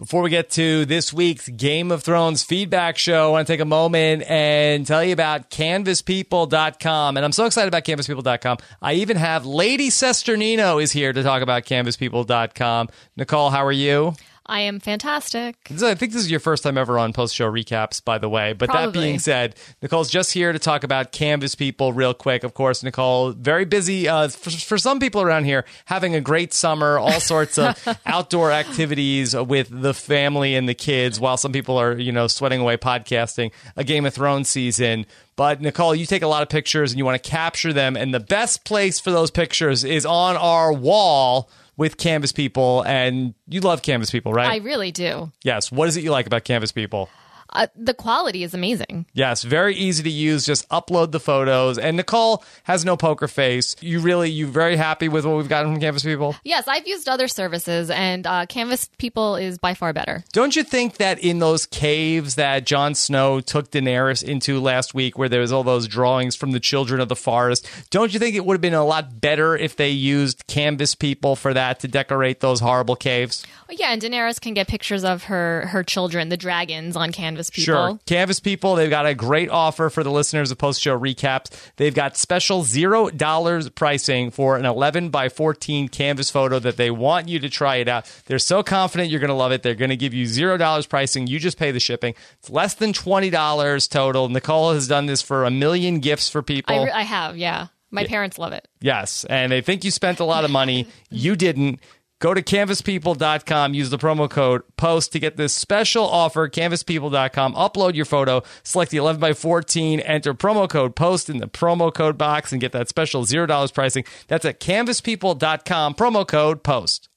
Before we get to this week's Game of Thrones feedback show, I want to take a moment and tell you about canvaspeople.com. And I'm so excited about canvaspeople.com. I even have Lady Cesternino is here to talk about canvaspeople.com. Nicole, how are you? I am fantastic. I think this is your first time ever on post show recaps, by the way. But Probably. that being said, Nicole's just here to talk about Canvas People real quick. Of course, Nicole, very busy uh, for, for some people around here, having a great summer, all sorts of outdoor activities with the family and the kids, while some people are, you know, sweating away podcasting a Game of Thrones season. But Nicole, you take a lot of pictures and you want to capture them. And the best place for those pictures is on our wall with Canvas People, and you love Canvas People, right? I really do. yes. What is it you like about Canvas People? Uh, the quality is amazing. Yes, very easy to use. Just upload the photos. And Nicole has no poker face. You really, you very happy with what we've gotten from Canvas People? Yes, I've used other services, and uh, Canvas People is by far better. Don't you think that in those caves that Jon Snow took Daenerys into last week, where there was all those drawings from the children of the forest, don't you think it would have been a lot better if they used Canvas People for that to decorate those horrible caves? Yeah, and Daenerys can get pictures of her her children, the dragons, on Canvas People. Sure. Canvas people, they've got a great offer for the listeners of post show recaps. They've got special $0 pricing for an 11 by 14 canvas photo that they want you to try it out. They're so confident you're going to love it. They're going to give you $0 pricing. You just pay the shipping. It's less than $20 total. Nicole has done this for a million gifts for people. I, I have, yeah. My parents love it. Yes, and they think you spent a lot of money. you didn't. Go to canvaspeople.com, use the promo code POST to get this special offer. Canvaspeople.com, upload your photo, select the 11 by 14, enter promo code POST in the promo code box, and get that special $0 pricing. That's at canvaspeople.com, promo code POST.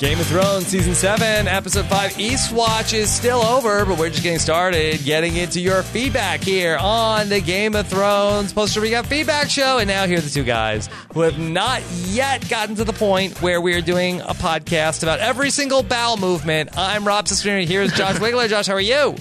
Game of Thrones season seven, episode five, Eastwatch is still over, but we're just getting started, getting into your feedback here on the Game of Thrones poster recap feedback show. And now here are the two guys who have not yet gotten to the point where we are doing a podcast about every single bowel movement. I'm Rob Sister. Here's Josh Wigler. Josh, how are you?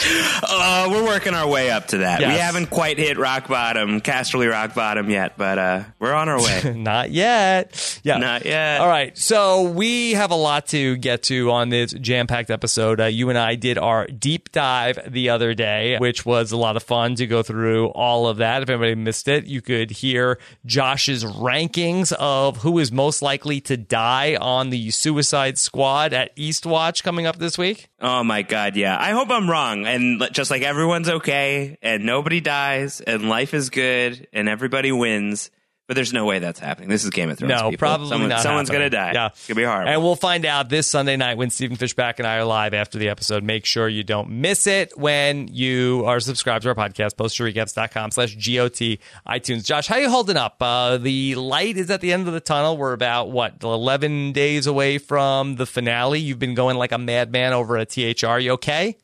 Uh, we're working our way up to that. Yes. We haven't quite hit rock bottom, Casterly rock bottom yet, but uh, we're on our way. Not yet. Yeah. Not yet. All right. So we have a lot to get to on this jam packed episode. Uh, you and I did our deep dive the other day, which was a lot of fun to go through all of that. If anybody missed it, you could hear Josh's rankings of who is most likely to die on the Suicide Squad at Eastwatch coming up this week. Oh my god, yeah. I hope I'm wrong, and just like everyone's okay, and nobody dies, and life is good, and everybody wins. But there's no way that's happening. This is Game of Thrones. No, people. probably Someone- not. Someone's gonna die. Yeah, it's gonna be hard. And we'll find out this Sunday night when Stephen Fishbach and I are live after the episode. Make sure you don't miss it when you are subscribed to our podcast. Postrecaps.com slash GOT iTunes. Josh, how you holding up? Uh, the light is at the end of the tunnel. We're about what eleven days away from the finale. You've been going like a madman over at THR. You okay?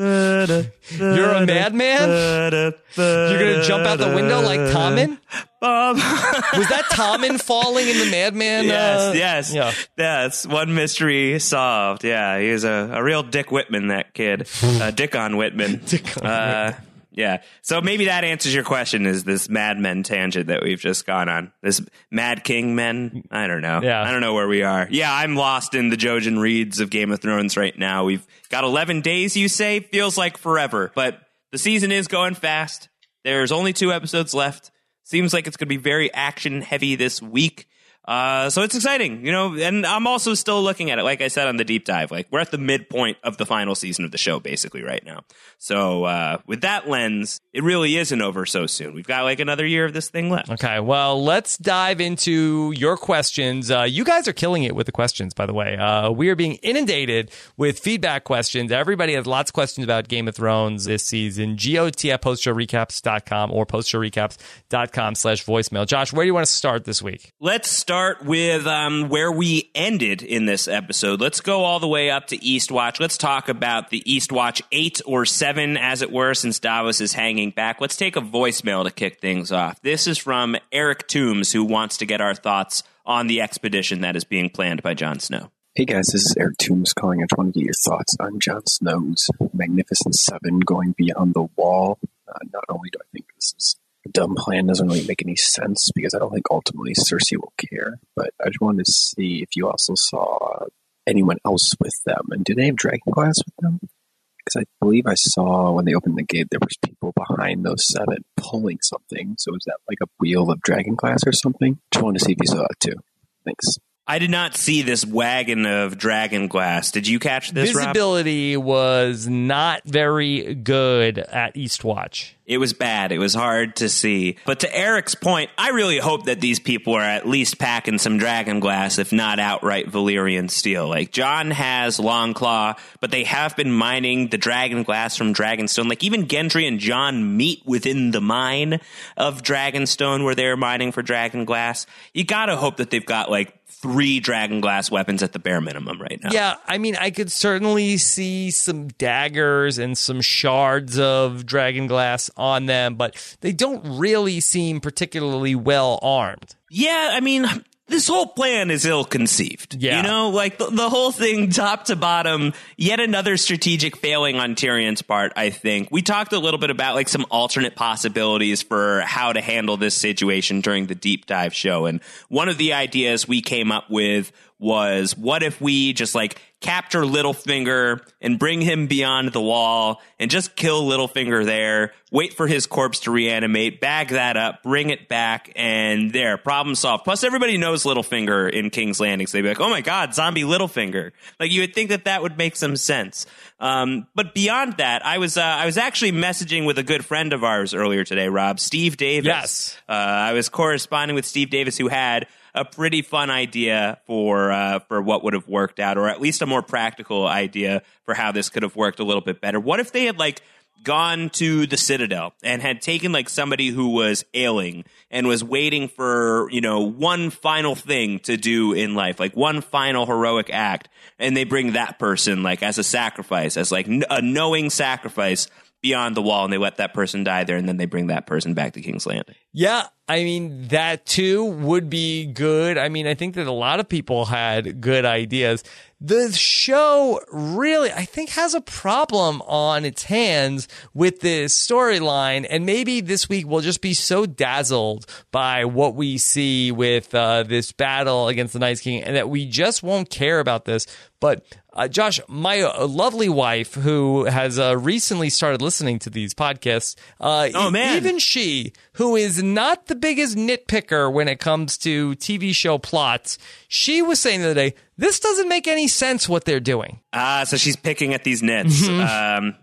You're a madman. You're gonna jump out the window like Tommen? Bob. Was that Tommen falling in the madman? Yes, uh, yes. Yeah. That's one mystery solved. Yeah, he's a, a real Dick Whitman, that kid. uh, Dick on Whitman. Dick on uh, Yeah. So maybe that answers your question is this Mad Men tangent that we've just gone on. This Mad King Men? I don't know. Yeah. I don't know where we are. Yeah, I'm lost in the Jojen Reeds of Game of Thrones right now. We've got 11 days, you say? Feels like forever. But the season is going fast. There's only two episodes left. Seems like it's going to be very action heavy this week. Uh, so it's exciting, you know, and I'm also still looking at it, like I said on the deep dive, like we're at the midpoint of the final season of the show basically right now. So, uh, with that lens, it really isn't over so soon. We've got like another year of this thing left. Okay, well, let's dive into your questions. Uh, you guys are killing it with the questions, by the way. Uh, we are being inundated with feedback questions. Everybody has lots of questions about Game of Thrones this season. GOT at postshowrecaps.com or postshowrecaps.com slash voicemail. Josh, where do you want to start this week? Let's start with um, where we ended in this episode. Let's go all the way up to Eastwatch. Let's talk about the Eastwatch 8 or 7, as it were, since Davos is hanging back. Let's take a voicemail to kick things off. This is from Eric Toombs, who wants to get our thoughts on the expedition that is being planned by Jon Snow. Hey guys, this is Eric Toombs calling. I just want to get your thoughts on Jon Snow's Magnificent Seven going beyond the wall. Uh, not only do I think this is dumb plan, doesn't really make any sense because I don't think ultimately Cersei will care, but I just wanted to see if you also saw anyone else with them. And do they have dragon glass with them? Because I believe I saw when they opened the gate, there was people behind those seven pulling something. So is that like a wheel of dragon glass or something? Just wanted to see if you saw that too. Thanks. I did not see this wagon of dragon glass. Did you catch this? Rob? Visibility was not very good at Eastwatch. It was bad. It was hard to see. But to Eric's point, I really hope that these people are at least packing some dragon glass, if not outright Valyrian steel. Like Jon has Longclaw, but they have been mining the dragon glass from Dragonstone. Like even Gendry and Jon meet within the mine of Dragonstone where they're mining for dragon glass. You gotta hope that they've got like three dragon glass weapons at the bare minimum right now. Yeah, I mean, I could certainly see some daggers and some shards of dragon glass on them, but they don't really seem particularly well armed. Yeah, I mean, this whole plan is ill conceived. Yeah. You know, like the, the, whole thing, top to bottom, yet another strategic failing on Tyrion's part, I think. We talked a little bit about like some alternate possibilities for how to handle this situation during the deep dive show. And one of the ideas we came up with was what if we just like capture Littlefinger and bring him beyond the wall and just kill Littlefinger there, wait for his corpse to reanimate, bag that up, bring it back, and there, problem solved. Plus, everybody knows Littlefinger in King's Landing, so they'd be like, oh my god, zombie Littlefinger. Like, you would think that that would make some sense. Um, but beyond that, I was, uh, I was actually messaging with a good friend of ours earlier today, Rob, Steve Davis. Yes. Uh, I was corresponding with Steve Davis, who had a pretty fun idea for uh, for what would have worked out, or at least a more practical idea for how this could have worked a little bit better. What if they had like gone to the Citadel and had taken like somebody who was ailing and was waiting for, you know, one final thing to do in life, like one final heroic act. And they bring that person like as a sacrifice, as like a knowing sacrifice beyond the wall and they let that person die there and then they bring that person back to King's Landing. Yeah, I mean, that too would be good. I mean, I think that a lot of people had good ideas. The show really, I think, has a problem on its hands with this storyline. And maybe this week we'll just be so dazzled by what we see with uh, this battle against the Night's King and that we just won't care about this. But uh, Josh, my uh, lovely wife, who has uh, recently started listening to these podcasts, uh, oh man, even she, who is not the biggest nitpicker when it comes to TV show plots, she was saying the other day, this doesn't make any sense what they're doing. Ah, so she's picking at these nits. Um,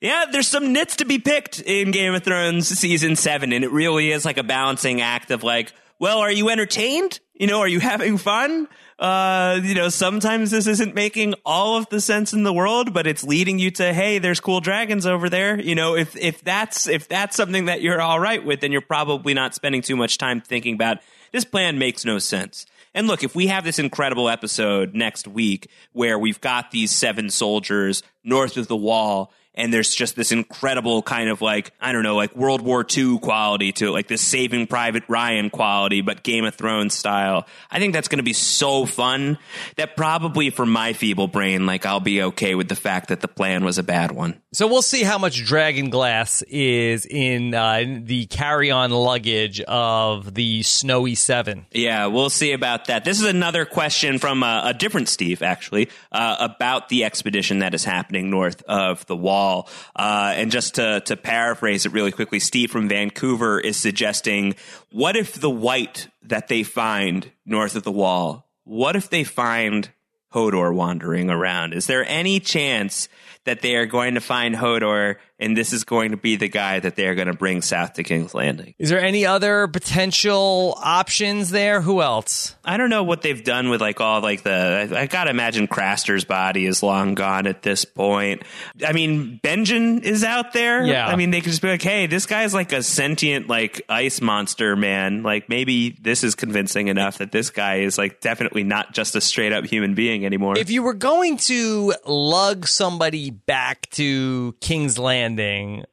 yeah, there's some nits to be picked in Game of Thrones season seven, and it really is like a balancing act of like, well, are you entertained? You know, are you having fun? Uh, you know, sometimes this isn't making all of the sense in the world, but it's leading you to, hey, there's cool dragons over there. You know, if if that's if that's something that you're all right with, then you're probably not spending too much time thinking about this plan makes no sense. And look, if we have this incredible episode next week where we've got these seven soldiers north of the wall and there's just this incredible kind of like I don't know, like World War II quality to it, like this Saving Private Ryan quality, but Game of Thrones style. I think that's going to be so fun that probably for my feeble brain, like I'll be okay with the fact that the plan was a bad one. So we'll see how much dragon glass is in uh, the carry-on luggage of the Snowy Seven. Yeah, we'll see about that. This is another question from a, a different Steve, actually, uh, about the expedition that is happening north of the wall. Uh, and just to, to paraphrase it really quickly, Steve from Vancouver is suggesting, what if the white that they find north of the wall, what if they find Hodor wandering around? Is there any chance that they are going to find Hodor and this is going to be the guy that they're going to bring south to King's Landing. Is there any other potential options there? Who else? I don't know what they've done with like all like the. I, I gotta imagine Craster's body is long gone at this point. I mean, Benjen is out there. Yeah. I mean, they could just be like, "Hey, this guy's like a sentient like ice monster, man. Like maybe this is convincing enough that this guy is like definitely not just a straight up human being anymore." If you were going to lug somebody back to King's Landing landing,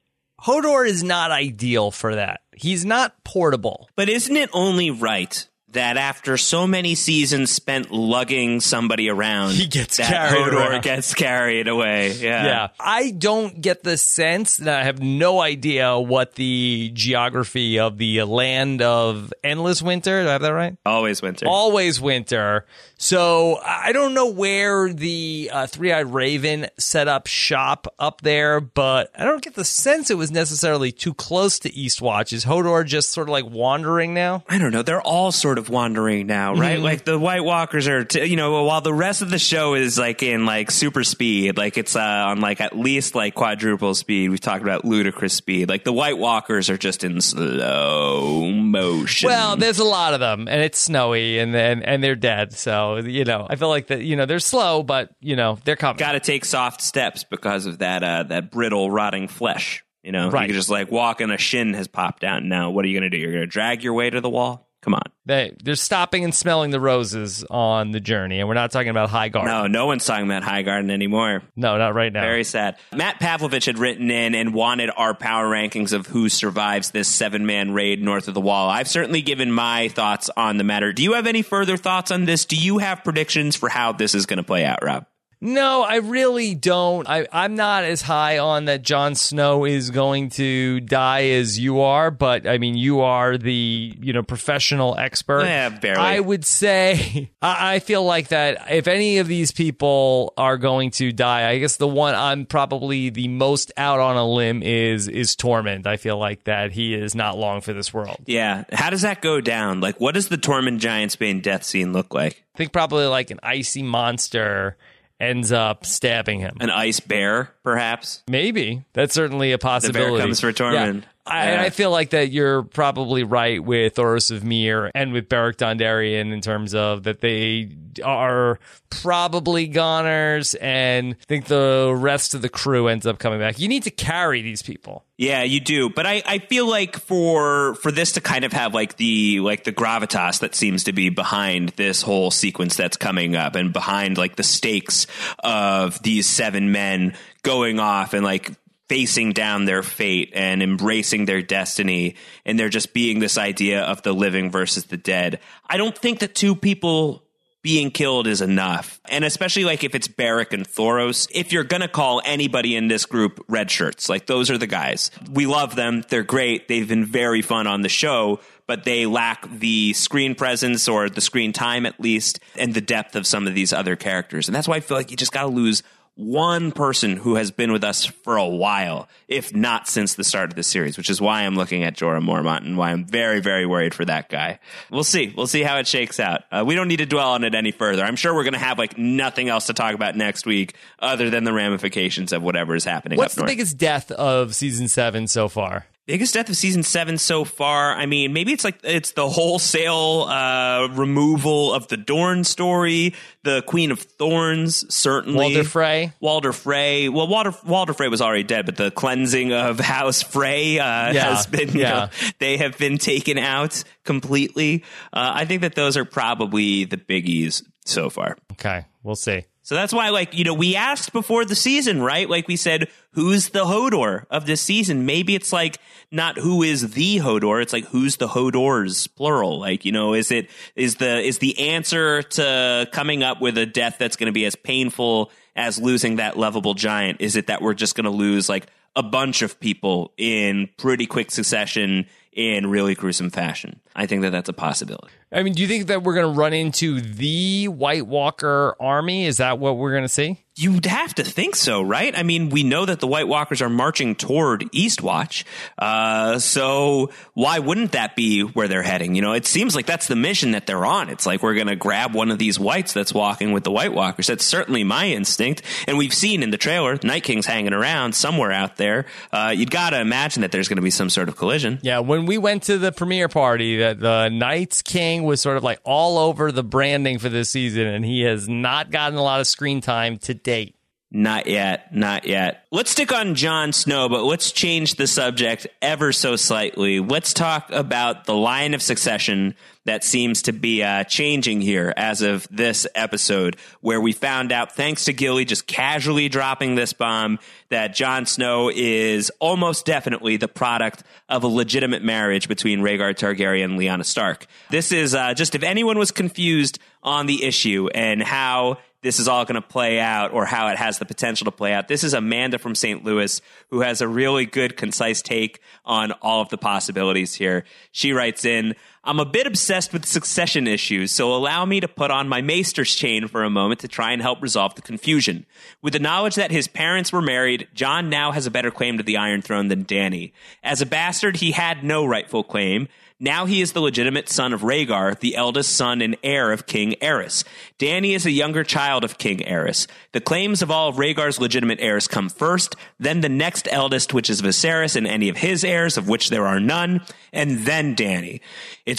Hodor is not ideal for that. He's not portable. But isn't it only right that after so many seasons spent lugging somebody around, He gets that carried Hodor around. gets carried away. Yeah. Yeah. I don't get the sense that I have no idea what the geography of the land of endless winter. Do I have that right? Always winter. Always winter. So I don't know where the uh, Three Eyed Raven set up shop up there, but I don't get the sense it was necessarily too close to Eastwatch. Is Hodor just sort of like wandering now? I don't know. They're all sort of wandering now, Mm-hmm. right? Like the White Walkers are, t- you know, while the rest of the show is like in like super speed, like it's uh, on like at least like quadruple speed. We've talked about ludicrous speed. Like the White Walkers are just in slow motion. Well, there's a lot of them, and it's snowy, and and, and they're dead. So you know, I feel like that. You know, they're slow, but you know, they're coming. got to take soft steps because of that uh, that brittle, rotting flesh. You know, Right. you can just like walk and a shin has popped out. Now, what are you going to do? You're going to drag your way to the wall? Come on. They they're stopping and smelling the roses on the journey, and we're not talking about Highgarden. No, no one's talking about Highgarden anymore. no, not right now. Very sad. Matt Pavlovich had written in and wanted our power rankings of who survives this seven man raid north of the wall. I've certainly given my thoughts on the matter. Do you have any further thoughts on this? Do you have predictions for how this is going to play out, Rob? No, I really don't. I, I'm not as high on that Jon Snow is going to die as you are, but I mean, you are the you know professional expert. Yeah, barely. I would say I, I feel like that if any of these people are going to die, I guess the one I'm probably the most out on a limb is is Tormund. I feel like that he is not long for this world. Yeah. How does that go down? Like, what does the Tormund Giantsbane death scene look like? I think probably like an icy monster ends up stabbing him. An ice bear, perhaps? Maybe that's certainly a possibility. The bear comes for Tormund. Yeah. I, Yeah. I feel like that you're probably right with Thoros of Myr and with Beric Dondarrion in terms of that they are probably goners, and I think the rest of the crew ends up coming back. You need to carry these people. Yeah, you do. But I, I feel like for for this to kind of have like the like the gravitas that seems to be behind this whole sequence that's coming up and behind like the stakes of these seven men going off and like facing down their fate and embracing their destiny and there just being this idea of the living versus the dead. I don't think that two people being killed is enough. And especially like if it's Beric and Thoros, if you're going to call anybody in this group red shirts, like those are the guys. We love them. They're great. They've been very fun on the show, but they lack the screen presence or the screen time at least and the depth of some of these other characters. And that's why I feel like you just got to lose one person who has been with us for a while, if not since the start of the series, which is why I'm looking at Jorah Mormont and why I'm very, very worried for that guy. We'll see. We'll see how it shakes out. Uh, we don't need to dwell on it any further. I'm sure we're going to have like nothing else to talk about next week other than the ramifications of whatever is happening What's the north. biggest death of season seven so far? Biggest death of season seven so far. I mean, maybe it's like it's the wholesale uh, removal of the Dorne story, the Queen of Thorns, certainly. Walder Frey? Walder Frey. Well, Walder Walder Frey was already dead, but the cleansing of House Frey uh, Yeah, has been. Yeah. know, they have been taken out completely. Uh, I think that those are probably the biggies so far. Okay, we'll see. So that's why, like, you know, we asked before the season, right? Like we said, who's the Hodor of this season? Maybe it's like not who is the Hodor. It's like who's the Hodors, plural. Like, you know, is it, is the, is the answer to coming up with a death that's going to be as painful as losing that lovable giant? Is it that we're just going to lose like a bunch of people in pretty quick succession in really gruesome fashion? I think that that's a possibility. I mean, do you think that we're going to run into the White Walker army? Is that what we're going to see? You'd have to think so, right? I mean, we know that the White Walkers are marching toward Eastwatch. Uh, so why wouldn't that be where they're heading? You know, it seems like that's the mission that they're on. It's like we're going to grab one of these whites that's walking with the White Walkers. That's certainly my instinct. And we've seen in the trailer, Night King's hanging around somewhere out there. Uh, you'd got to imagine that there's going to be some sort of collision. Yeah, when we went to the premiere party, that the Night's King was sort of like all over the branding for this season, and he has not gotten a lot of screen time to date. Not yet, not yet. Let's stick on Jon Snow, but let's change the subject ever so slightly. Let's talk about the line of succession that seems to be uh, changing here as of this episode, where we found out, thanks to Gilly just casually dropping this bomb, that Jon Snow is almost definitely the product of a legitimate marriage between Rhaegar Targaryen and Lyanna Stark. This is uh, just if anyone was confused on the issue and how this is all going to play out or how it has the potential to play out. This is Amanda from St. Louis who has a really good, concise take on all of the possibilities here. She writes in, I'm a bit obsessed with succession issues, so allow me to put on my maester's chain for a moment to try and help resolve the confusion. With the knowledge that his parents were married, Jon now has a better claim to the Iron Throne than Dany. As a bastard, he had no rightful claim. Now he is the legitimate son of Rhaegar, the eldest son and heir of King Aerys. Dany is a younger child of King Aerys. The claims of all of Rhaegar's legitimate heirs come first, then the next eldest, which is Viserys and any of his heirs, of which there are none, and then Dany.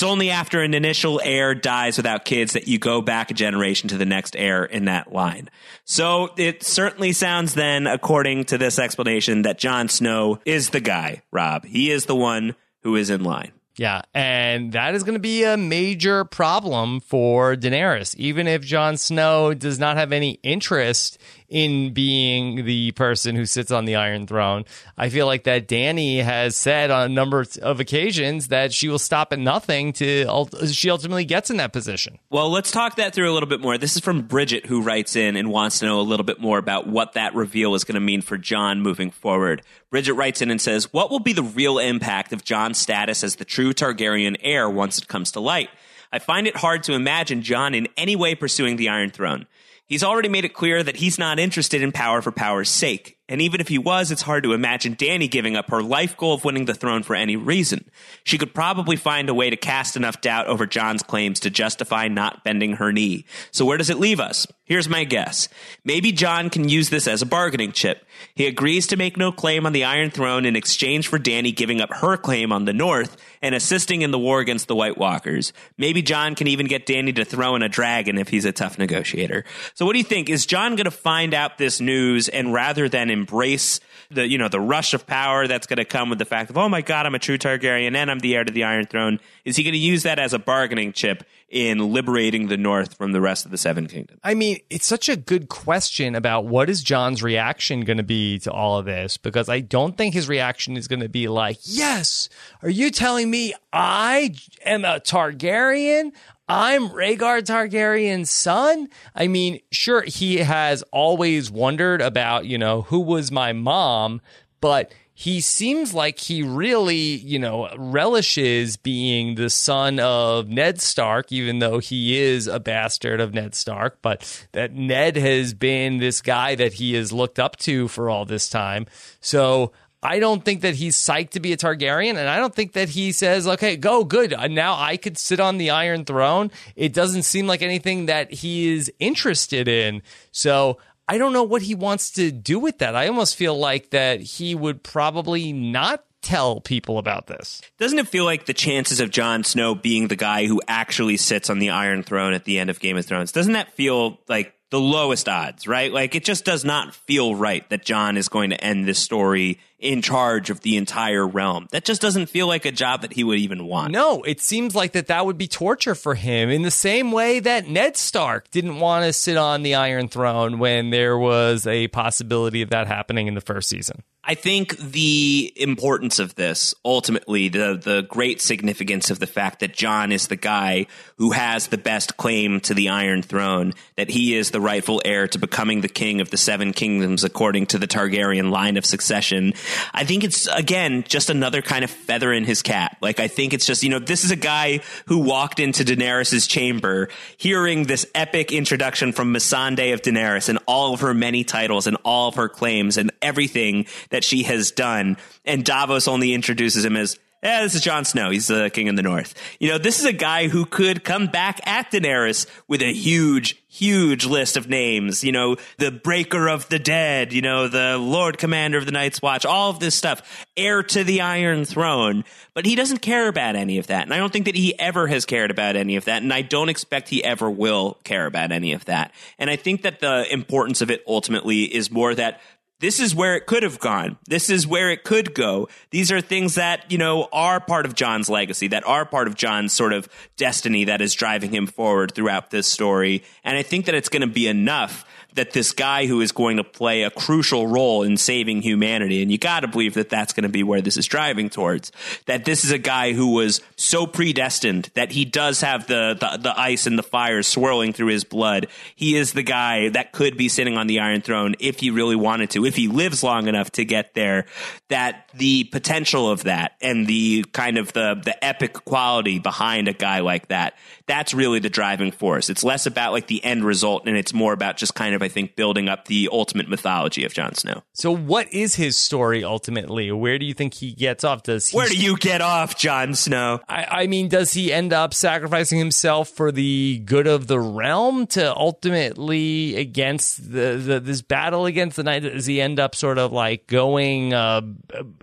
Only after an initial heir dies without kids that you go back a generation to the next heir in that line. So it certainly sounds then, according to this explanation, that Jon Snow is the guy, Rob. He is the one who is in line. Yeah, and that is going to be a major problem for Daenerys. Even if Jon Snow does not have any interest in being the person who sits on the Iron Throne, I feel like that Dany has said on a number of occasions that she will stop at nothing to she ultimately gets in that position. Well, let's talk that through a little bit more. This is from Bridget, who writes in and wants to know a little bit more about what that reveal is going to mean for Jon moving forward. Bridget writes in and says, What will be the real impact of Jon's status as the true Targaryen heir once it comes to light? I find it hard to imagine Jon in any way pursuing the Iron Throne. He's already made it clear that he's not interested in power for power's sake. And even if he was, it's hard to imagine Dany giving up her life goal of winning the throne for any reason. She could probably find a way to cast enough doubt over Jon's claims to justify not bending her knee. So where does it leave us? Here's my guess. Maybe Jon can use this as a bargaining chip. He agrees to make no claim on the Iron Throne in exchange for Dany giving up her claim on the North and assisting in the war against the White Walkers. Maybe Jon can even get Dany to throw in a dragon if he's a tough negotiator. So what do you think? Is Jon going to find out this news and rather than embrace the you know the rush of power that's going to come with the fact of oh my god I'm a true Targaryen and I'm the heir to the Iron Throne. Is he going to use that as a bargaining chip in liberating the North from the rest of the Seven Kingdoms? I mean, it's such a good question about what is Jon's reaction going to be to all of this because I don't think his reaction is going to be like, "Yes, are you telling me I am a Targaryen? I'm Rhaegar Targaryen's son. I mean, sure, he has always wondered about, you know, who was my mom, but he seems like he really, you know, relishes being the son of Ned Stark, even though he is a bastard of Ned Stark, but that Ned has been this guy that he has looked up to for all this time. So I don't think that he's psyched to be a Targaryen, and I don't think that he says, okay, go, good. Now I could sit on the Iron Throne. It doesn't seem like anything that he is interested in. So I don't know what he wants to do with that. I almost feel like that he would probably not tell people about this. Doesn't it feel like the chances of Jon Snow being the guy who actually sits on the Iron Throne at the end of Game of Thrones, doesn't that feel like the lowest odds, right? Like it just does not feel right that Jon is going to end this story in charge of the entire realm. That just doesn't feel like a job that he would even want. No, it seems like that that would be torture for him in the same way that Ned Stark didn't want to sit on the Iron Throne when there was a possibility of that happening in the first season. I think the importance of this, ultimately, the the great significance of the fact that Jon is the guy who has the best claim to the Iron Throne, that he is the rightful heir to becoming the king of the Seven Kingdoms according to the Targaryen line of succession. I think it's again just another kind of feather in his cap. Like I think it's just you know this is a guy who walked into Daenerys's chamber, hearing this epic introduction from Missandei of Daenerys and all of her many titles and all of her claims and everything that that she has done. And Davos only introduces him as yeah, this is Jon Snow. He's the king in the north. You know, this is a guy who could come back at Daenerys with a huge, huge list of names. You know, the breaker of the dead, you know, the Lord Commander of the Night's Watch, all of this stuff, heir to the Iron Throne. But he doesn't care about any of that. And I don't think that he ever has cared about any of that. And I don't expect he ever will care about any of that. And I think that the importance of it ultimately is more that this is where it could have gone. This is where it could go. These are things that, you know, are part of Jon's legacy, that are part of Jon's sort of destiny that is driving him forward throughout this story. And I think that it's going to be enough that this guy who is going to play a crucial role in saving humanity, and you got to believe that that's going to be where this is driving towards, that this is a guy who was so predestined that he does have the, the, the ice and the fire swirling through his blood. He is the guy that could be sitting on the Iron Throne if he really wanted to, if he lives long enough to get there, that the potential of that and the kind of the, the epic quality behind a guy like that, that's really the driving force. It's less about like the end result and it's more about just kind of, I think, building up the ultimate mythology of Jon Snow. So, what is his story ultimately? Where do you think he gets off? Does he Where do you get off, Jon Snow? I, I mean, does he end up sacrificing himself for the good of the realm to ultimately against the, the this battle against the night? Does he end up sort of like going? Uh,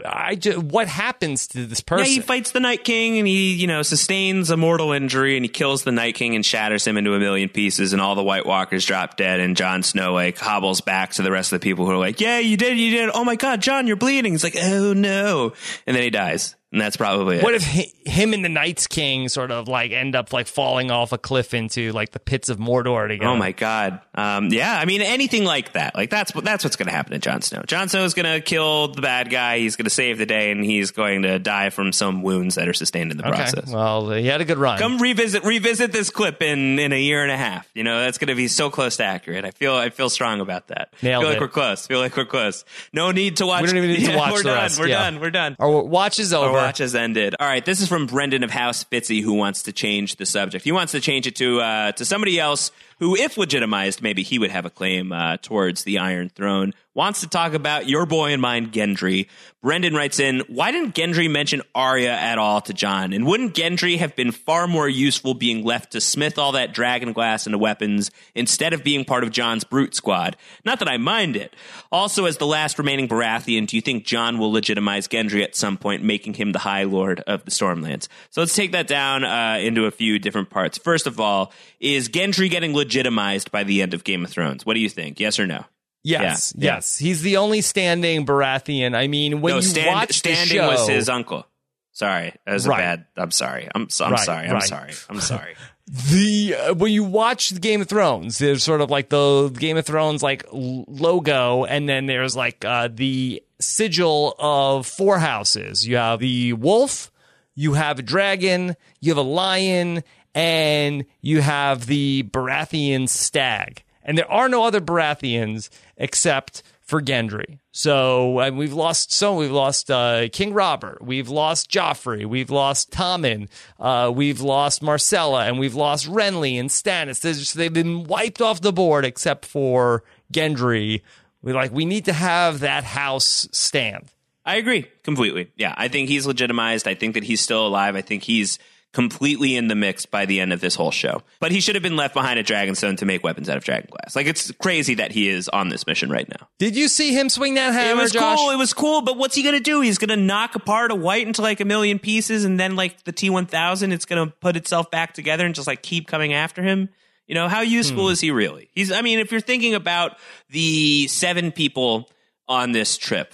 I just, what happens to this person? Yeah, he fights the Night King and he, you know, sustains a mortal injury and he kills the Night King and shatters him into a million pieces and all the White Walkers drop dead and Jon Snow like hobbles back to the rest of the people who are like, "Yeah, you did, you did. Oh my God, Jon, you're bleeding." It's like, "Oh no," and then he dies. And that's probably it. What if hi- him and the Night's King sort of like end up like falling off a cliff into like the pits of Mordor together? Oh my god. Um, yeah, I mean anything like that. Like that's that's what's going to happen to Jon Snow. Jon Snow is going to kill the bad guy. He's going to save the day, and he's going to die from some wounds that are sustained in the Okay, process. well, he had a good run. Come revisit revisit this clip in in a year and a half. You know that's going to be so close to accurate. I feel I feel strong about that. Nailed feel like we're close. Feel like we're close. No need to watch. We don't even need to watch. We're done. rest. We're Yeah. done. We're done. Our watch is over. Watch has ended. All right, this is from Brendan of House Fitzy, who wants to change the subject. He wants to change it to uh, to somebody else who, if legitimized, maybe he would have a claim uh, towards the Iron Throne. Wants to talk about your boy and mine, Gendry. Brendan writes in, why didn't Gendry mention Arya at all to Jon? And wouldn't Gendry have been far more useful being left to smith all that dragon glass into weapons instead of being part of Jon's brute squad? Not that I mind it. Also, as the last remaining Baratheon, do you think Jon will legitimize Gendry at some point, making him the High Lord of the Stormlands? So let's take that down uh, into a few different parts. First of all, is Gendry getting legitimized by the end of Game of Thrones? What do you think? Yes or no? Yes, Yeah, yes. He's the only standing Baratheon. I mean, when no, you stand, watch standing the show, was his uncle. Sorry, that was Right. a bad. I'm sorry. I'm, I'm Right, sorry. I'm right. sorry. I'm sorry. the uh, when you watch the Game of Thrones, there's sort of like the Game of Thrones like logo, and then there's like uh, the sigil of four houses. You have the wolf, you have a dragon, you have a lion, and you have the Baratheon stag. And there are no other Baratheons except for Gendry. So we've lost so we've lost uh, King Robert, we've lost Joffrey, we've lost Tommen, uh, we've lost Myrcella, and we've lost Renly and Stannis. Just- they've been wiped off the board except for Gendry. We like we need to have that house stand. I agree completely. Yeah, I think he's legitimized. I think that he's still alive. I think he's completely in the mix by the end of this whole show. But he should have been left behind at Dragonstone to make weapons out of dragon glass. Like it's crazy that he is on this mission right now. Did you see him swing that hammer, It was Josh? cool. It was cool. But what's he gonna do? He's gonna knock apart a white into like a million pieces, and then like the T one thousand, it's gonna put itself back together and just like keep coming after him. You know how useful hmm. is he really? He's. I mean, if you're thinking about the seven people on this trip,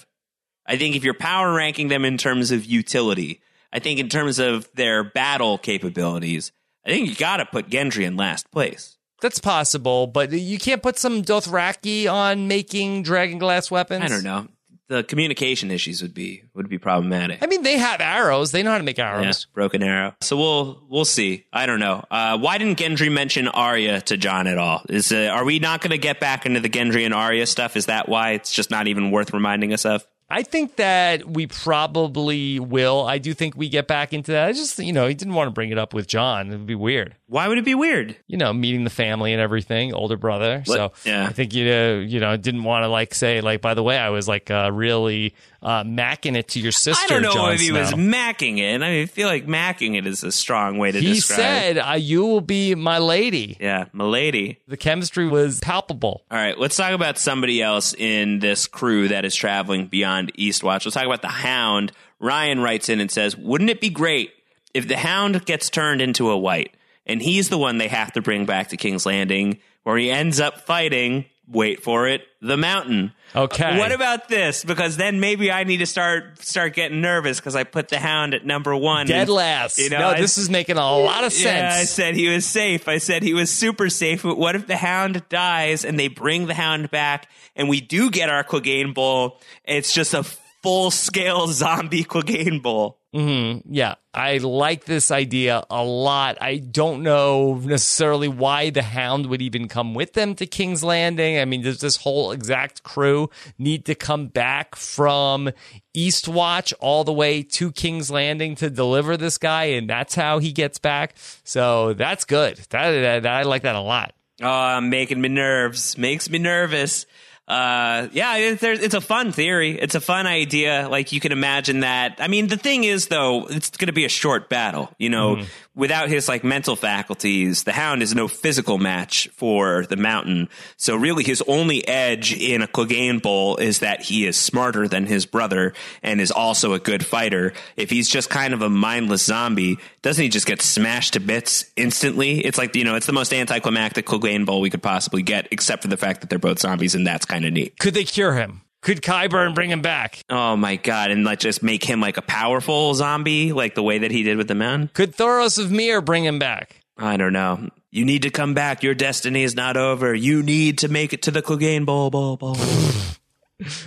I think if you're power ranking them in terms of utility, I think in terms of their battle capabilities, I think you got to put Gendry in last place. That's possible, but you can't put some Dothraki on making dragon glass weapons. I don't know. The communication issues would be would be problematic. I mean, they have arrows. They know how to make Yeah, arrows. broken arrow. So we'll we'll see. I don't know. Uh, why didn't Gendry mention Arya to Jon at all? Is uh, are we not going to get back into the Gendry and Arya stuff? Is that why it's just not even worth reminding us of? I think that we probably will. I do think we get back into that. I just, you know, he didn't want to bring it up with Jon. It would be weird. Why would it be weird? You know, meeting the family and everything, older brother. So yeah. I think you know, you know, didn't want to like say like, by the way, I was like uh, really uh, macking it to your sister. I don't know Jon if he was macking it. I mean, I feel like macking it is a strong way to He describe. He said, uh, "You will be my lady." "Yeah, my lady. The chemistry was palpable. All right, let's talk about somebody else in this crew that is traveling beyond Eastwatch. Let's talk about the Hound. Ryan writes in and says, "Wouldn't it be great if the Hound gets turned into a white, and he's the one they have to bring back to King's Landing, where he ends up fighting? Wait for it, the Mountain." Okay. What about this? Because then maybe I need to start start getting nervous because I put the Hound at number one. Dead And, last. You know, no, I- this is making a lot of yeah, I said he was safe. I said he was super safe. But what if the hound dies and they bring the hound back and we do get our Clegane Bowl? It's just a full scale zombie Clegane Bowl. Mm-hmm. Yeah, I like this idea a lot. I don't know necessarily why the Hound would even come with them to King's Landing. I mean, does this whole exact crew need to come back from Eastwatch all the way to King's Landing to deliver this guy, and that's how he gets back? So that's good. That, that- I like that a lot. Oh, making me nerves. Makes me nervous. Uh, yeah, it's, it's a fun theory. It's a fun idea. Like you can imagine that. I mean, the thing is, though, it's going to be a short battle. You know, without his like mental faculties, the Hound is no physical match for the Mountain. So really, his only edge in a Clegane Bowl is that he is smarter than his brother and is also a good fighter. If he's just kind of a mindless zombie, doesn't he just get smashed to bits instantly? It's like you know, it's the most anticlimactic Clegane Bowl we could possibly get, except for the fact that they're both zombies, and that's kind of neat. Could they cure him? Could Qyburn bring him back? Oh my god! And like just make him like a powerful zombie, like the way that he did with the man. Could Thoros of Myr bring him back? I don't know. You need to come back. Your destiny is not over. You need to make it to the Clegane Bowl. Bowl. Bowl.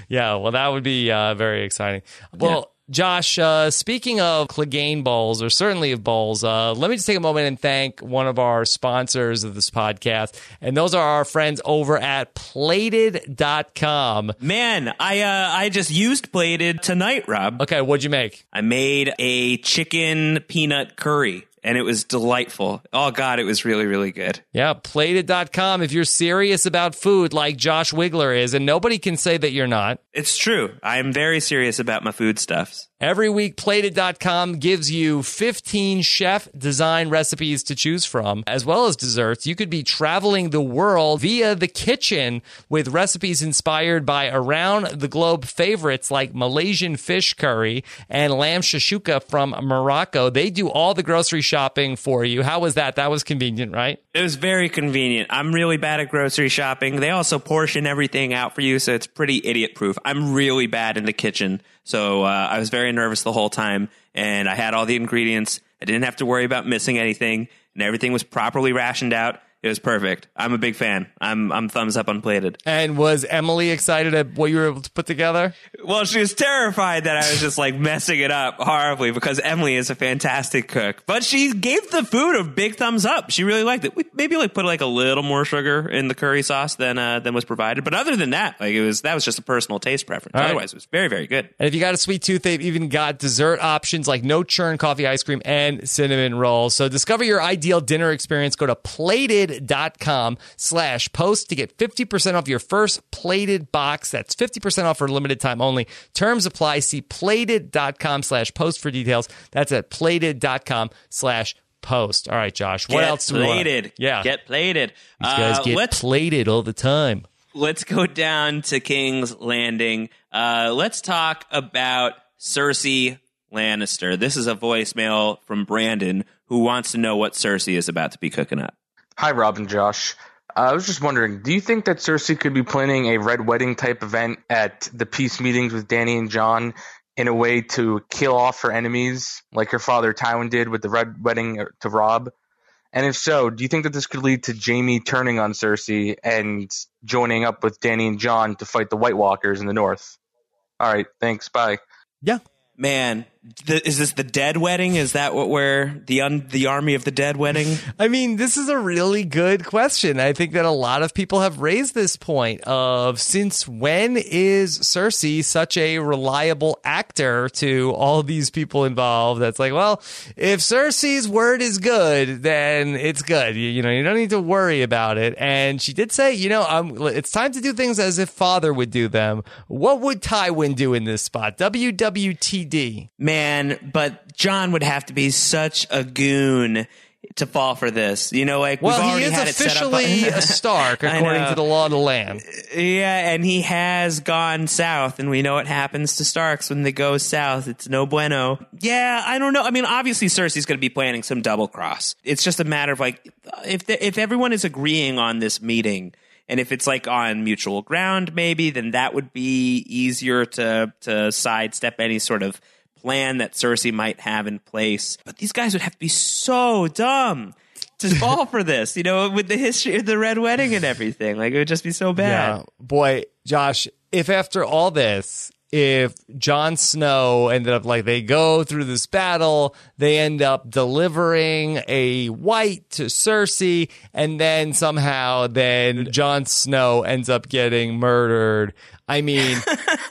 Yeah, well, that would be uh, very exciting. Well, Josh, uh, speaking of Clegane bowls, or certainly of bowls, uh, let me just take a moment and thank one of our sponsors of this podcast. And those are our friends over at plated.com. Man, I uh, I just used plated tonight, Rob. Okay, what'd you make? I made a chicken peanut curry, and it was delightful. Oh god, it was really really good. Yeah, plated.com. If you're serious about food like Josh Wigler is, and nobody can say that you're not. It's true. I am very serious about my foodstuffs. Every week, plated.com gives you 15 chef design recipes to choose from, as well as desserts. You could be traveling the world via the kitchen with recipes inspired by around the globe favorites like Malaysian fish curry and lamb shashuka from Morocco. They do all the grocery shopping for you. How was that? That was convenient, right? It was very convenient. I'm really bad at grocery shopping. They also portion everything out for you, so it's pretty idiot proof. I'm really bad in the kitchen, so uh, I was very nervous the whole time, and I had all the ingredients. I didn't have to worry about missing anything, and everything was properly rationed out. It was perfect. I'm a big fan. I'm I'm thumbs up on plated. And was Emily excited at what you were able to put together? Well, she was terrified that I was just like messing it up horribly because Emily is a fantastic cook. But she gave the food a big thumbs up. She really liked it. We maybe like put like a little more sugar in the curry sauce than uh, than was provided. But other than that, like it was that was just a personal taste preference. right. Otherwise, it was very very good. And if you got a sweet tooth, they've even got dessert options like no churn coffee ice cream and cinnamon rolls. So discover your ideal dinner experience. Go to plated.com slash post to get 50% off your first plated box. That's 50% off for a limited time only. Terms apply. See plated.com slash post for details. That's at plated.com slash post. All right, Josh. What Get else do we plated? Yeah. get plated. These guys Uh, get let's plated all the time. let's go down to King's Landing. Uh, let's talk about Cersei Lannister. This is a voicemail from Brandon who wants to know what Cersei is about to be cooking up. Hi, Rob and Josh. Uh, I was just wondering, do you think that Cersei could be planning a Red Wedding type event at the peace meetings with Dany and Jon in a way to kill off her enemies, like her father Tywin did with the Red Wedding to Robb? And if so, do you think that this could lead to Jaime turning on Cersei and joining up with Dany and Jon to fight the White Walkers in the north? All right, thanks. Bye. Yeah. Man, The, is this the dead wedding? Is that what we're the un, the army of the dead wedding? I mean, this is a really good question. I think that a lot of people have raised this point of since when is Cersei such a reliable actor to all these people involved? That's like, well, if Cersei's word is good, then it's good. You, you know, you don't need to worry about it. And she did say, you know, um, it's time to do things as if father would do them. What would Tywin do in this spot? WWTD. Man, but Jon would have to be such a goon to fall for this. You know, like Well, we've he is had it set up. officially a Stark, according to the law of the land. Yeah, and he has gone south, and we know what happens to Starks when they go south. It's no bueno. Yeah, I don't know. I mean, obviously Cersei's going to be planning some double cross. It's just a matter of like if the, if everyone is agreeing on this meeting. And if it's like on mutual ground, maybe then that would be easier to to sidestep any sort of plan that Cersei might have in place. But these guys would have to be so dumb to fall for this, you know, with the history of the Red Wedding and everything. Like it would just be so bad. Yeah. Boy, Josh, if after all this, if Jon Snow ended up like they go through this battle, they end up delivering a white to Cersei, and then somehow then Jon Snow ends up getting murdered. I mean,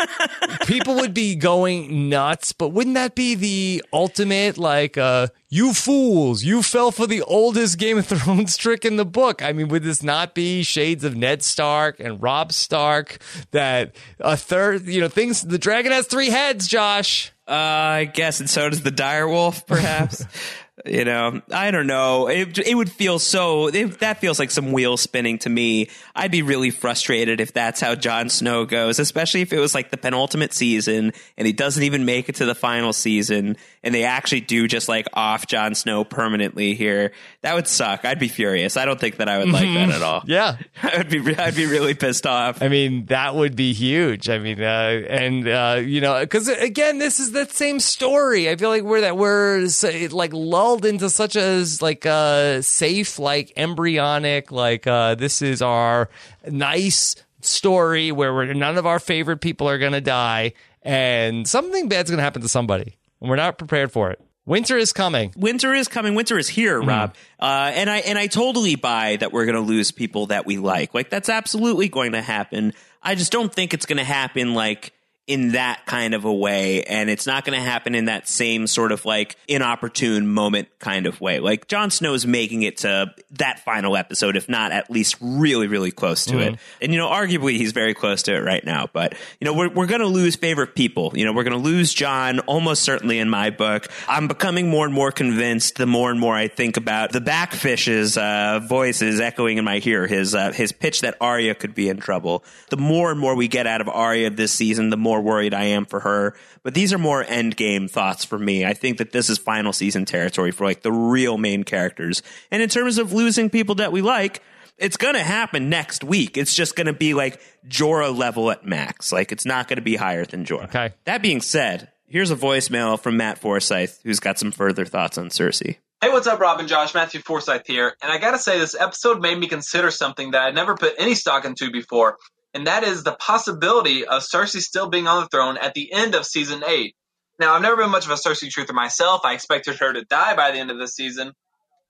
people would be going nuts, but wouldn't that be the ultimate like uh you fools, you fell for the oldest Game of Thrones trick in the book. I mean, would this not be shades of Ned Stark and Robb Stark that a third, you know, things the dragon has three heads, Josh. Uh, I guess, and so does the dire wolf, perhaps. you know, I don't know. It, it would feel so. It, that feels like some wheel spinning to me. I'd be really frustrated if that's how Jon Snow goes, especially if it was like the penultimate season and he doesn't even make it to the final season, and they actually do just like off Jon Snow permanently here. That would suck. I'd be furious. I don't think that I would like that at all. Yeah. I would be. I'd be really pissed off. I mean, that would be huge. I mean, uh, and uh, you know, because again, this is that same story. I feel like we're that we're like lulled into such a like uh, safe, like embryonic, like uh, this is our nice story where we're, none of our favorite people are gonna die, and something bad's gonna happen to somebody, and we're not prepared for it. Winter is coming. winter is coming. Winter is here, Rob. Uh, and I and I totally buy that we're going to lose people that we like. Like that's absolutely going to happen. I just don't think it's going to happen like in that kind of a way, and it's not going to happen in that same sort of like inopportune moment kind of way. Like Jon Snow's making it to that final episode, if not at least really, really close to it. And you know, arguably he's very close to it right now. But you know, we're we're going to lose favorite people. You know, we're going to lose Jon almost certainly in my book. I'm becoming more and more convinced the more and more I think about the Backfish's uh, voices echoing in my ear. His uh, his pitch that Arya could be in trouble. The more and more we get out of Arya this season, the more worried I am for her. But these are more end game thoughts for me. I think that this is final season territory for like the real main characters. And in terms of losing people that we like, it's going to happen next week. It's just going to be like Jorah level at max. Like it's not going to be higher than Jorah. Okay. That being said, here's a voicemail from Matt Forsyth who's got some further thoughts on Cersei. Hey, what's up, Robin Josh? Matthew Forsyth here. And I gotta say, this episode made me consider something that I'd never put any stock into before, and that is the possibility of Cersei still being on the throne at the end of season 8. Now, I've never been much of a Cersei truther myself. I expected her to die by the end of this season.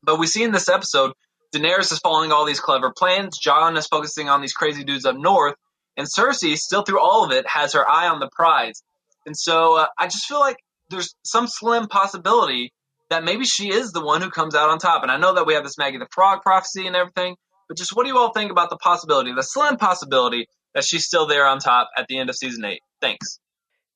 But we see in this episode, Daenerys is following all these clever plans, Jon is focusing on these crazy dudes up north, and Cersei, still through all of it, has her eye on the prize. And so uh, I just feel like there's some slim possibility that maybe she is the one who comes out on top. And I know that we have this Maggie the Frog prophecy and everything, but just what do you all think about the possibility, the slim possibility that she's still there on top at the end of season eight? Thanks.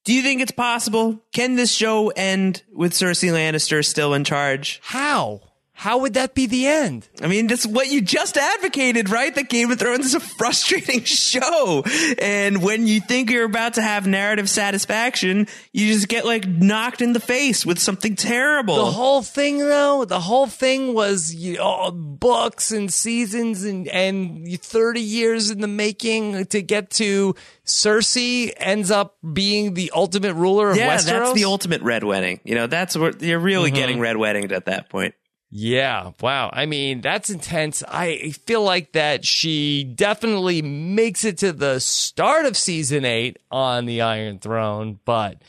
Do you think it's possible? Can this show end with Cersei Lannister still in charge? How? How would that be the end? I mean, that's what you just advocated, right? That Game of Thrones is a frustrating show. And when you think you're about to have narrative satisfaction, you just get like knocked in the face with something terrible. The whole thing, though, the whole thing was you know, books and seasons and and thirty years in the making to get to Cersei ends up being the ultimate ruler of yeah, Westeros. that's the ultimate red wedding. You know, that's what you're really Mm-hmm. getting red weddinged at that point. Yeah, wow. I mean, that's intense. I feel like that she definitely makes it to the start of season eight on the Iron Throne, but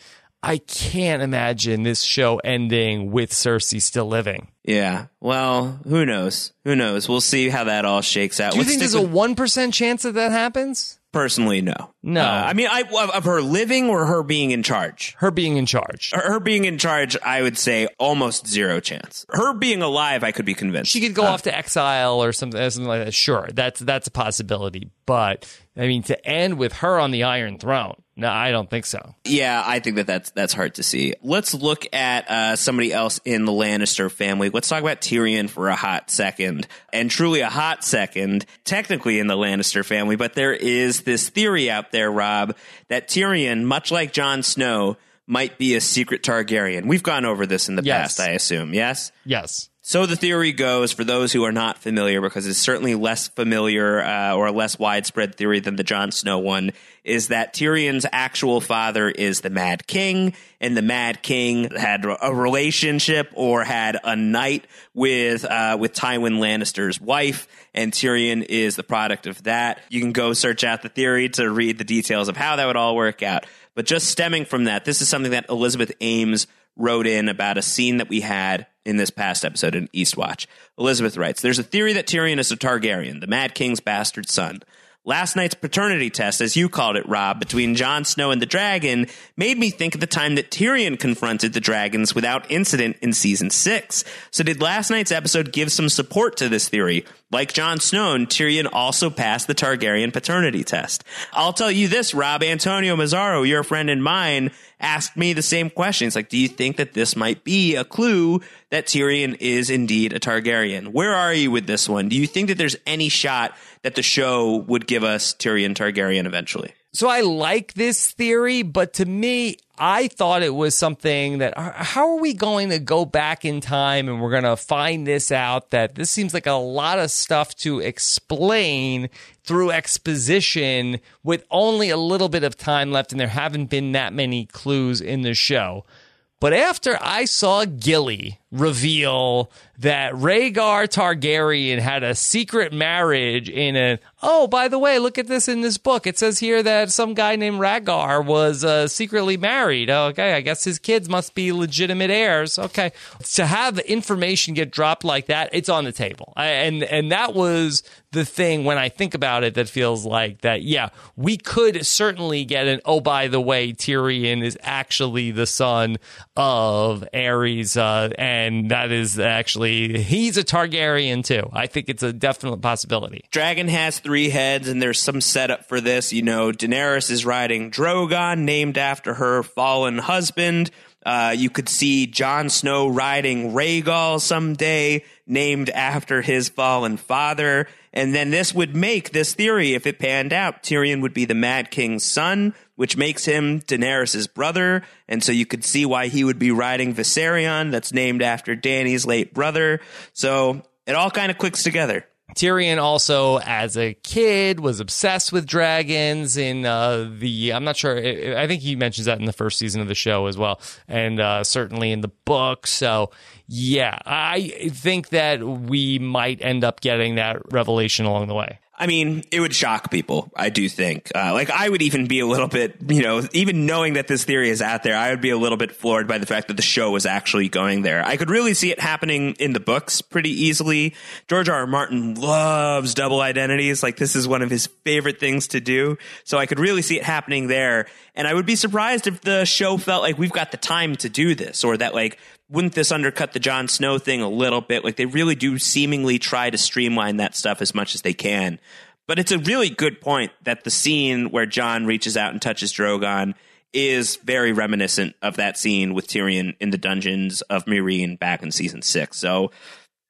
I can't imagine this show ending with Cersei still living. Yeah. Well, who knows? Who knows? We'll see how that all shakes out. Do you Let's think there's a one percent chance that that happens? personally no? No. Uh, I mean, I of, of her living or her being in charge. Her being in charge. Her her being in charge, I would say almost zero chance. Her being alive, I could be convinced. She could go off to exile or something, something like that. Sure, that's that's a possibility. But I mean, to end with her on the Iron Throne, no, I don't think so. Yeah, I think that that's that's hard to see. Let's look at uh, somebody else in the Lannister family. Let's talk about Tyrion for a hot second, and truly a hot second, technically in the Lannister family. But there is this theory out there, Rob, that Tyrion, much like Jon Snow, might be a secret Targaryen. We've gone over this in the Yes. past, I assume. Yes. Yes. So the theory goes, for those who are not familiar, because it's certainly less familiar uh, or a less widespread theory than the Jon Snow one, is that Tyrion's actual father is the Mad King, and the Mad King had a relationship or had a night with uh, with Tywin Lannister's wife, and Tyrion is the product of that. You can go search out the theory to read the details of how that would all work out. But just stemming from that, this is something that Elizabeth Ames wrote in about a scene that we had in this past episode in Eastwatch. Elizabeth writes There's a theory that Tyrion is a Targaryen, the Mad King's bastard son. Last night's paternity test, as you called it, Rob, between Jon Snow and the dragon, made me think of the time that Tyrion confronted the dragons without incident in season six. So, did last night's episode give some support to this theory? Like Jon Snow, Tyrion also passed the Targaryen paternity test. I'll tell you this, Rob. Antonio Mazzaro, your friend and mine, asked me the same questions. Like, do you think that this might be a clue that Tyrion is indeed a Targaryen? Where are you with this one? Do you think that there's any shot that the show would give us Tyrion Targaryen eventually? So I like this theory, but to me, I thought it was something that how are we going to go back in time and we're going to find this out that this seems like a lot of stuff to explain through exposition with only a little bit of time left and there haven't been that many clues in the show. But after I saw Gilly reveal that Rhaegar Targaryen had a secret marriage in a oh by the way look at this in this book. It says here that some guy named Rhaegar was uh, secretly married. Okay I guess his kids must be legitimate heirs. Okay. To have information get dropped like that it's on the table. I, and and that was the thing when I think about it that feels like that yeah we could certainly get an oh by the way Tyrion is actually the son of Aerys uh, and that is actually he's a Targaryen too I think it's a definite possibility Dragon has three heads, and there's some setup for this. You know, Daenerys is riding Drogon, named after her fallen husband. Uh, you could see Jon Snow riding Rhaegal someday, named after his fallen father. And then this would make this theory, if it panned out, Tyrion would be the Mad King's son, which makes him Daenerys' brother. And so you could see why he would be riding Viserion, that's named after Dany's late brother. So it all kind of clicks together. Tyrion also, as a kid, was obsessed with dragons. In uh, the, I'm not sure. I think he mentions that in the first season of the show as well, and uh, certainly in the book. So, yeah, I think that we might end up getting that revelation along the way. I mean, it would shock people. I do think. Uh, like, I would even be a little bit, you know, even knowing that this theory is out there, I would be a little bit floored by the fact that the show was actually going there. I could really see it happening in the books pretty easily. George R. R. Martin loves double identities. Like, this is one of his favorite things to do. So I could really see it happening there. And I would be surprised if the show felt like we've got the time to do this or that, like, wouldn't this undercut the Jon Snow thing a little bit? Like they really do seemingly try to streamline that stuff as much as they can. But it's a really good point that the scene where Jon reaches out and touches Drogon is very reminiscent of that scene with Tyrion in the dungeons of Meereen back in season six. So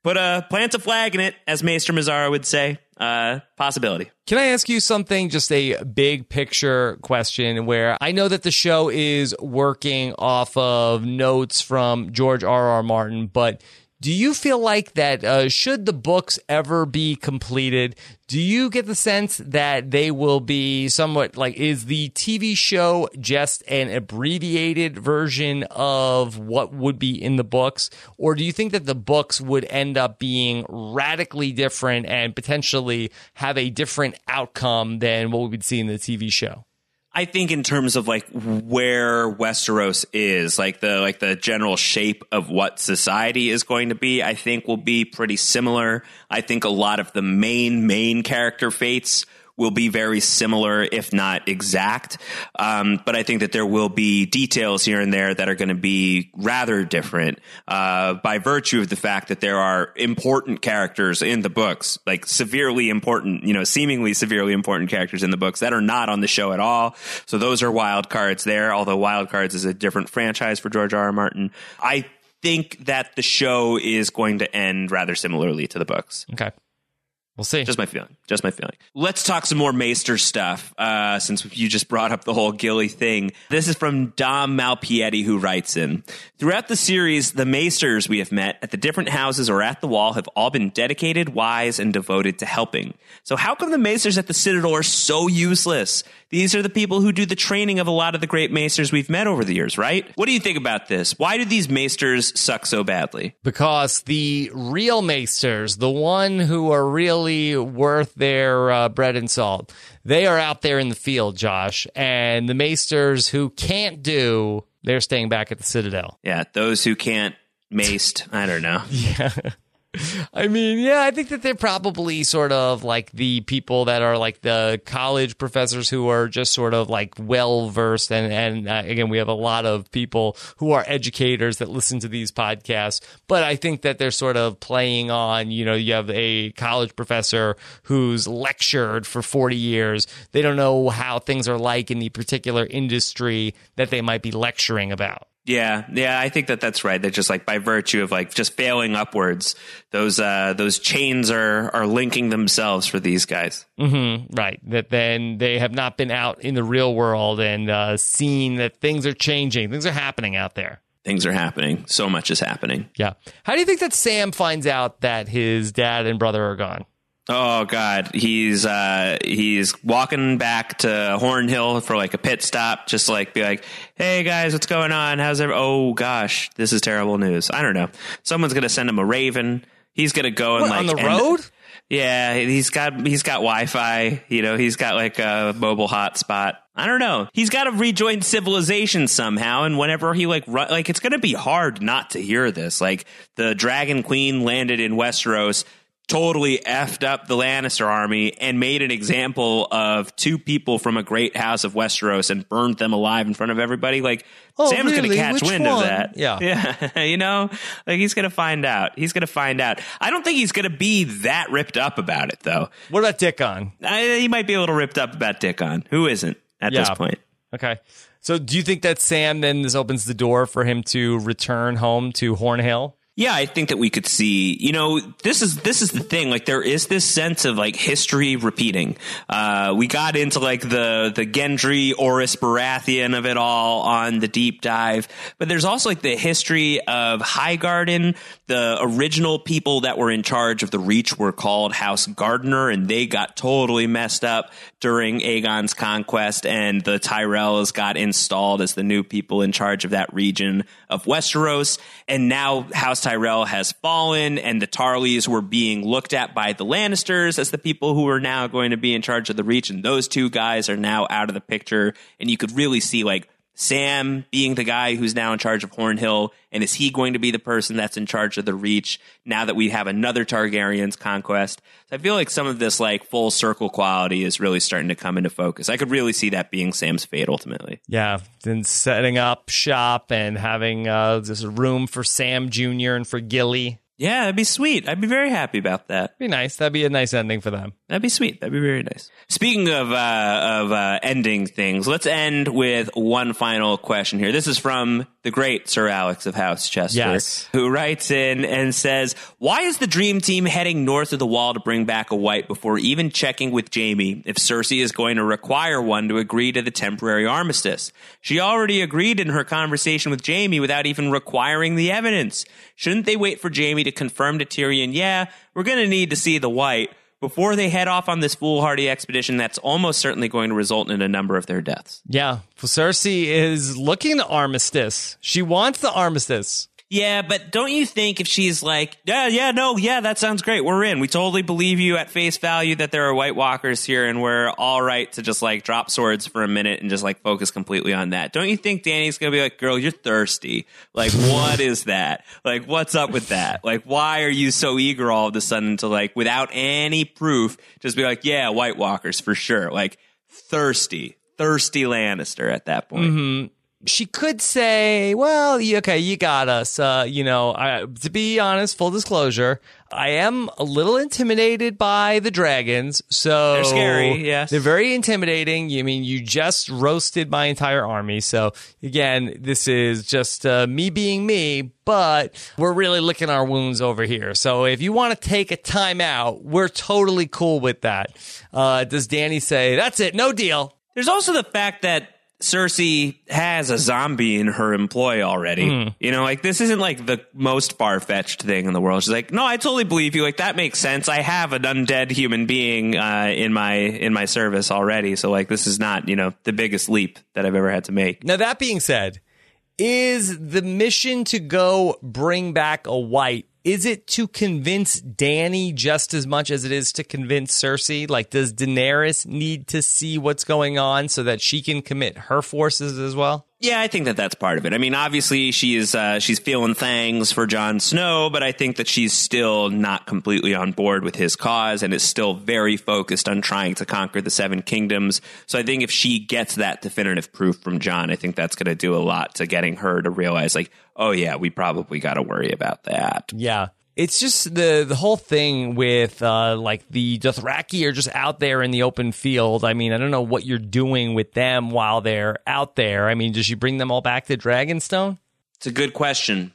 put a plant a flag in it, as Maester Mazzara would say. Uh, possibility. Can I ask you something, just a big picture question where I know that the show is working off of notes from George R. R. Martin, but do you feel like that uh, should the books ever be completed, do you get the sense that they will be somewhat like is the TV show just an abbreviated version of what would be in the books or do you think that the books would end up being radically different and potentially have a different outcome than what we would see in the TV show? I think in terms of like where Westeros is, like the like the general shape of what society is going to be, I think will be pretty similar. I think a lot of the main main character fates will be very similar, if not exact. Um, but I think that there will be details here and there that are going to be rather different uh, by virtue of the fact that there are important characters in the books, like severely important, you know, seemingly severely important characters in the books that are not on the show at all. So those are wild cards there, although Wild Cards is a different franchise for George R. R. Martin. I think that the show is going to end rather similarly to the books. Okay. We'll see. Just my feeling. Just my feeling. Let's talk some more Maester stuff, uh, since you just brought up the whole Gilly thing. This is from Dom Malpietti, who writes in Throughout the series, the Maesters we have met at the different houses or at the wall have all been dedicated, wise, and devoted to helping. So, how come the Maesters at the Citadel are so useless? These are the people who do the training of a lot of the great Maesters we've met over the years, right? What do you think about this? Why do these Maesters suck so badly? because the real maesters, the one who are really worth their uh, bread and salt, they are out there in the field, Josh. And the maesters who can't do, they're staying back at the Citadel. Yeah, those who can't maced, I don't know. I mean, yeah, I think that they're probably sort of like the people that are like the college professors who are just sort of like well versed. And, and uh, again, we have a lot of people who are educators that listen to these podcasts. But I think that they're sort of playing on, you know, you have a college professor who's lectured for 40 years. They don't know how things are like in the particular industry that they might be lecturing about. Yeah, yeah, I think that that's right. They're just like by virtue of like just failing upwards, those uh those chains are are linking themselves for these guys. Mm-hmm, right. That then they have not been out in the real world and uh, seen that things are changing, things are happening out there. Things are happening. So much is happening. Yeah. How do you think that Sam finds out that his dad and brother are gone? Oh God, he's uh he's walking back to Horn Hill for like a pit stop, just like be like, "Hey guys, what's going on? How's every? Oh gosh, this is terrible news. I don't know. Someone's gonna send him a raven. He's gonna go and What, like on the end- road? Yeah, he's got he's got Wi-Fi. You know, he's got like a mobile hotspot. I don't know. He's got to rejoin civilization somehow. And whenever he like ru- like, it's gonna be hard not to hear this. Like the Dragon Queen landed in Westeros. Totally effed up the Lannister army and made an example of two people from a great house of Westeros and burned them alive in front of everybody. Like Oh, Sam's going to catch Which wind of that. Yeah. Yeah. you know, like he's going to find out. He's going to find out. I don't think he's going to be that ripped up about it, though. What about Dickon? I, he might be a little ripped up about Dickon. Who isn't at this point? Okay. So do you think that Sam then this opens the door for him to return home to Horn Hill? Yeah, I think that we could see. You know, this is this is the thing. Like, there is this sense of like history repeating. Uh, we got into like the the Gendry Orys Baratheon of it all on the deep dive, but there's also like the history of Highgarden. The original people that were in charge of the Reach were called House Gardener, and they got totally messed up during Aegon's conquest, and the Tyrells got installed as the new people in charge of that region of Westeros. And now House Tyrell has fallen, and the Tarleys were being looked at by the Lannisters as the people who are now going to be in charge of the Reach. And those two guys are now out of the picture, and you could really see like Sam being the guy who's now in charge of Horn Hill, and is he going to be the person that's in charge of the Reach now that we have another Targaryen's conquest? So I feel like some of this like full circle quality is really starting to come into focus. I could really see that being Sam's fate ultimately. Yeah, then setting up shop and having uh, this room for Sam Jr. and for Gilly. Yeah, that'd be sweet. I'd be very happy about that. Be nice. That'd be a nice ending for them. That'd be sweet. That'd be very nice. Speaking of uh, of uh, ending things, let's end with one final question here. This is from the great Sir Alex of House Chester, Yes. who writes in and says, "Why is the Dream Team heading north of the Wall to bring back a White before even checking with Jaime if Cersei is going to require one to agree to the temporary armistice? She already agreed in her conversation with Jaime without even requiring the evidence. Shouldn't they wait for Jaime to confirm to Tyrion, yeah, we're going to need to see the White?" Before they head off on this foolhardy expedition that's almost certainly going to result in a number of their deaths. Yeah, Cersei is looking to armistice. She wants the armistice. Yeah, but don't you think if she's like, yeah, yeah, no, yeah, that sounds great. We're in. We totally believe you at face value that there are White Walkers here and we're all right to just like drop swords for a minute and just like focus completely on that. Don't you think Dany's to be like, girl, you're thirsty. Like, what is that? Like, what's up with that? Like, why are you so eager all of a sudden to like, without any proof, just be like, yeah, White Walkers for sure. Like, thirsty, thirsty Lannister at that point mm-hmm. She could say, "Well, okay, you got us." Uh, you know, I, to be honest, full disclosure, I am a little intimidated by the dragons. So They're scary, yes. they're very intimidating. You mean you just roasted my entire army? So again, this is just uh, me being me, but we're really licking our wounds over here. So if you want to take a time out, we're totally cool with that. Uh, does Dany say that's it? No deal. There's also the fact that Cersei has a zombie in her employ already. You know, like this isn't like the most far fetched thing in the world. She's like, no, I totally believe you. Like that makes sense. I have an undead human being uh, in my in my service already. So like this is not you know the biggest leap that I've ever had to make. Now, that being said, is the mission to go bring back a white? Is it to convince Dany just as much as it is to convince Cersei? Like, does Daenerys need to see what's going on so that she can commit her forces as well? Yeah, I think that that's part of it. I mean, obviously she is uh, she's feeling things for Jon Snow, but I think that she's still not completely on board with his cause and is still very focused on trying to conquer the Seven Kingdoms. So I think if she gets that definitive proof from Jon, I think that's going to do a lot to getting her to realize, like, oh yeah, we probably got to worry about that. Yeah. It's just the the whole thing with uh, like the Dothraki are just out there in the open field. I mean, I don't know what you're doing with them while they're out there. I mean, does she bring them all back to Dragonstone? It's a good question.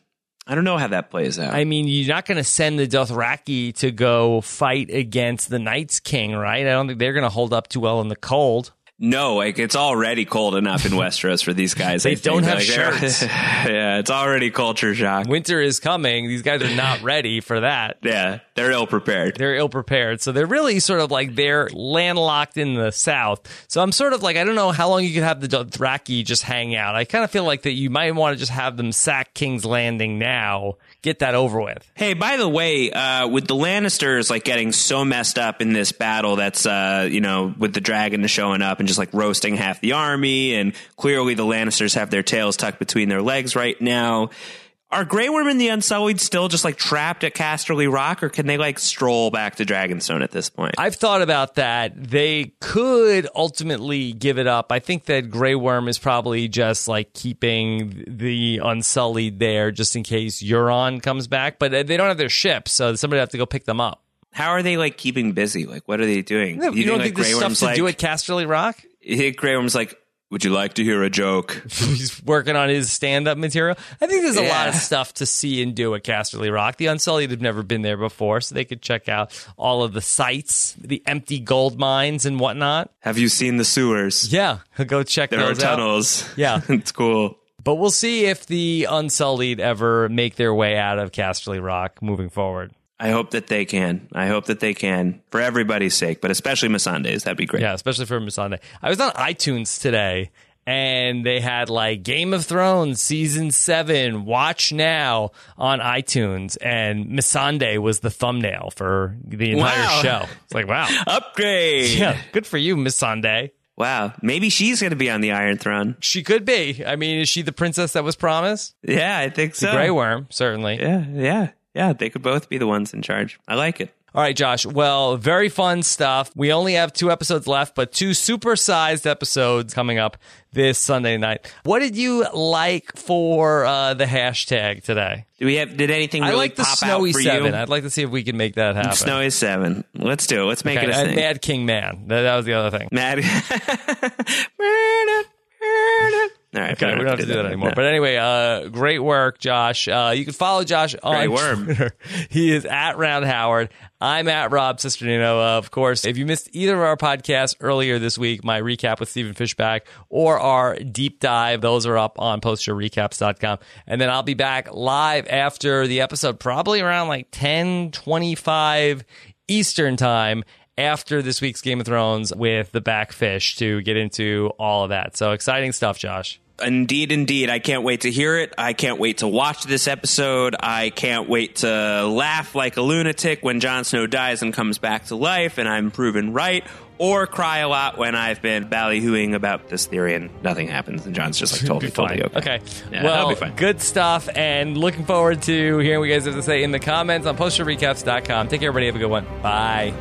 I don't know how that plays out. I mean, you're not going to send the Dothraki to go fight against the Night's King, right? I don't think they're going to hold up too well in the cold. No, like it's already cold enough in Westeros for these guys. They I don't have Like, shirts. yeah, it's already culture shock. Winter is coming. These guys are not ready for that. Yeah, they're ill prepared. They're ill prepared. So they're really sort of like they're landlocked in the south. So I'm sort of like, I don't know how long you could have the Dothraki just hang out. I kind of feel like that you might want to just have them sack King's Landing now, get that over with. Hey, by the way, uh, with the Lannisters like getting so messed up in this battle, that's uh, you know, with the dragon showing up and just like roasting half the army, and clearly the Lannisters have their tails tucked between their legs right now. Are Grey Worm and the Unsullied still just like trapped at Casterly Rock, or can they like stroll back to Dragonstone at this point? I've thought about that. They could ultimately give it up. I think that Grey Worm is probably just like keeping the Unsullied there just in case Euron comes back, but uh, they don't have their ship, so somebody have to go pick them up. How are they like keeping busy? Like, what are they doing? You, don't think Grey there's stuff Worm's to like, do at Casterly Rock? Grey Worm's like, would you like to hear a joke? He's working on his stand-up material. I think there's a lot of stuff to see and do at Casterly Rock. The Unsullied have never been there before, so they could check out all of the sites, the empty gold mines and whatnot. Have you seen the sewers? Yeah, go check There are those out. tunnels. Yeah. it's cool. But we'll see if the Unsullied ever make their way out of Casterly Rock moving forward. I hope that they can. I hope that they can for everybody's sake, but especially Missandei's. That'd be great. Yeah, especially for Sunday. I was on iTunes today and they had like Game of Thrones season seven, watch now on iTunes. And Missandei was the thumbnail for the entire Wow. show. It's like, wow. Upgrade. Yeah, good for you, Missandei. Wow. Maybe she's going to be on the Iron Throne. She could be. I mean, is she the princess that was promised? Yeah, I think so. Grey Worm, certainly. Yeah, yeah, yeah. They could both be the ones in charge. I like it. All right, Josh. Well, very fun stuff. We only have two episodes left, but two super-sized episodes coming up this Sunday night. What did you like for uh, the hashtag today? Do we have? Did anything really I like the pop snowy seven. you? I'd like to see if we can make that happen. Snowy seven. Let's do it. Let's make Okay, it a thing. Mad King Man. That, that was the other thing. Mad. All right, Okay, we don't have to do that anymore. But anyway, uh, great work, Josh. Uh, you can follow Josh on Great worm. Twitter. He is at Round Howard. I'm at Rob Cesternino. Uh, of course, if you missed either of our podcasts earlier this week, my recap with Stephen Fishbach or our deep dive, those are up on postshowrecaps.com. And then I'll be back live after the episode, probably around like 1025 Eastern time after this week's Game of Thrones with the Backfish to get into all of that. So exciting stuff, Josh. Indeed, indeed. I can't wait to hear it. I can't wait to watch this episode. I can't wait to laugh like a lunatic when Jon Snow dies and comes back to life and I'm proven right, or cry a lot when I've been ballyhooing about this theory and nothing happens and Jon's just like totally, totally okay. Okay. Yeah, well, be fine. good stuff. And looking forward to hearing what you guys have to say in the comments on postshowrecaps.com. Take care, everybody. Have a good one. Bye.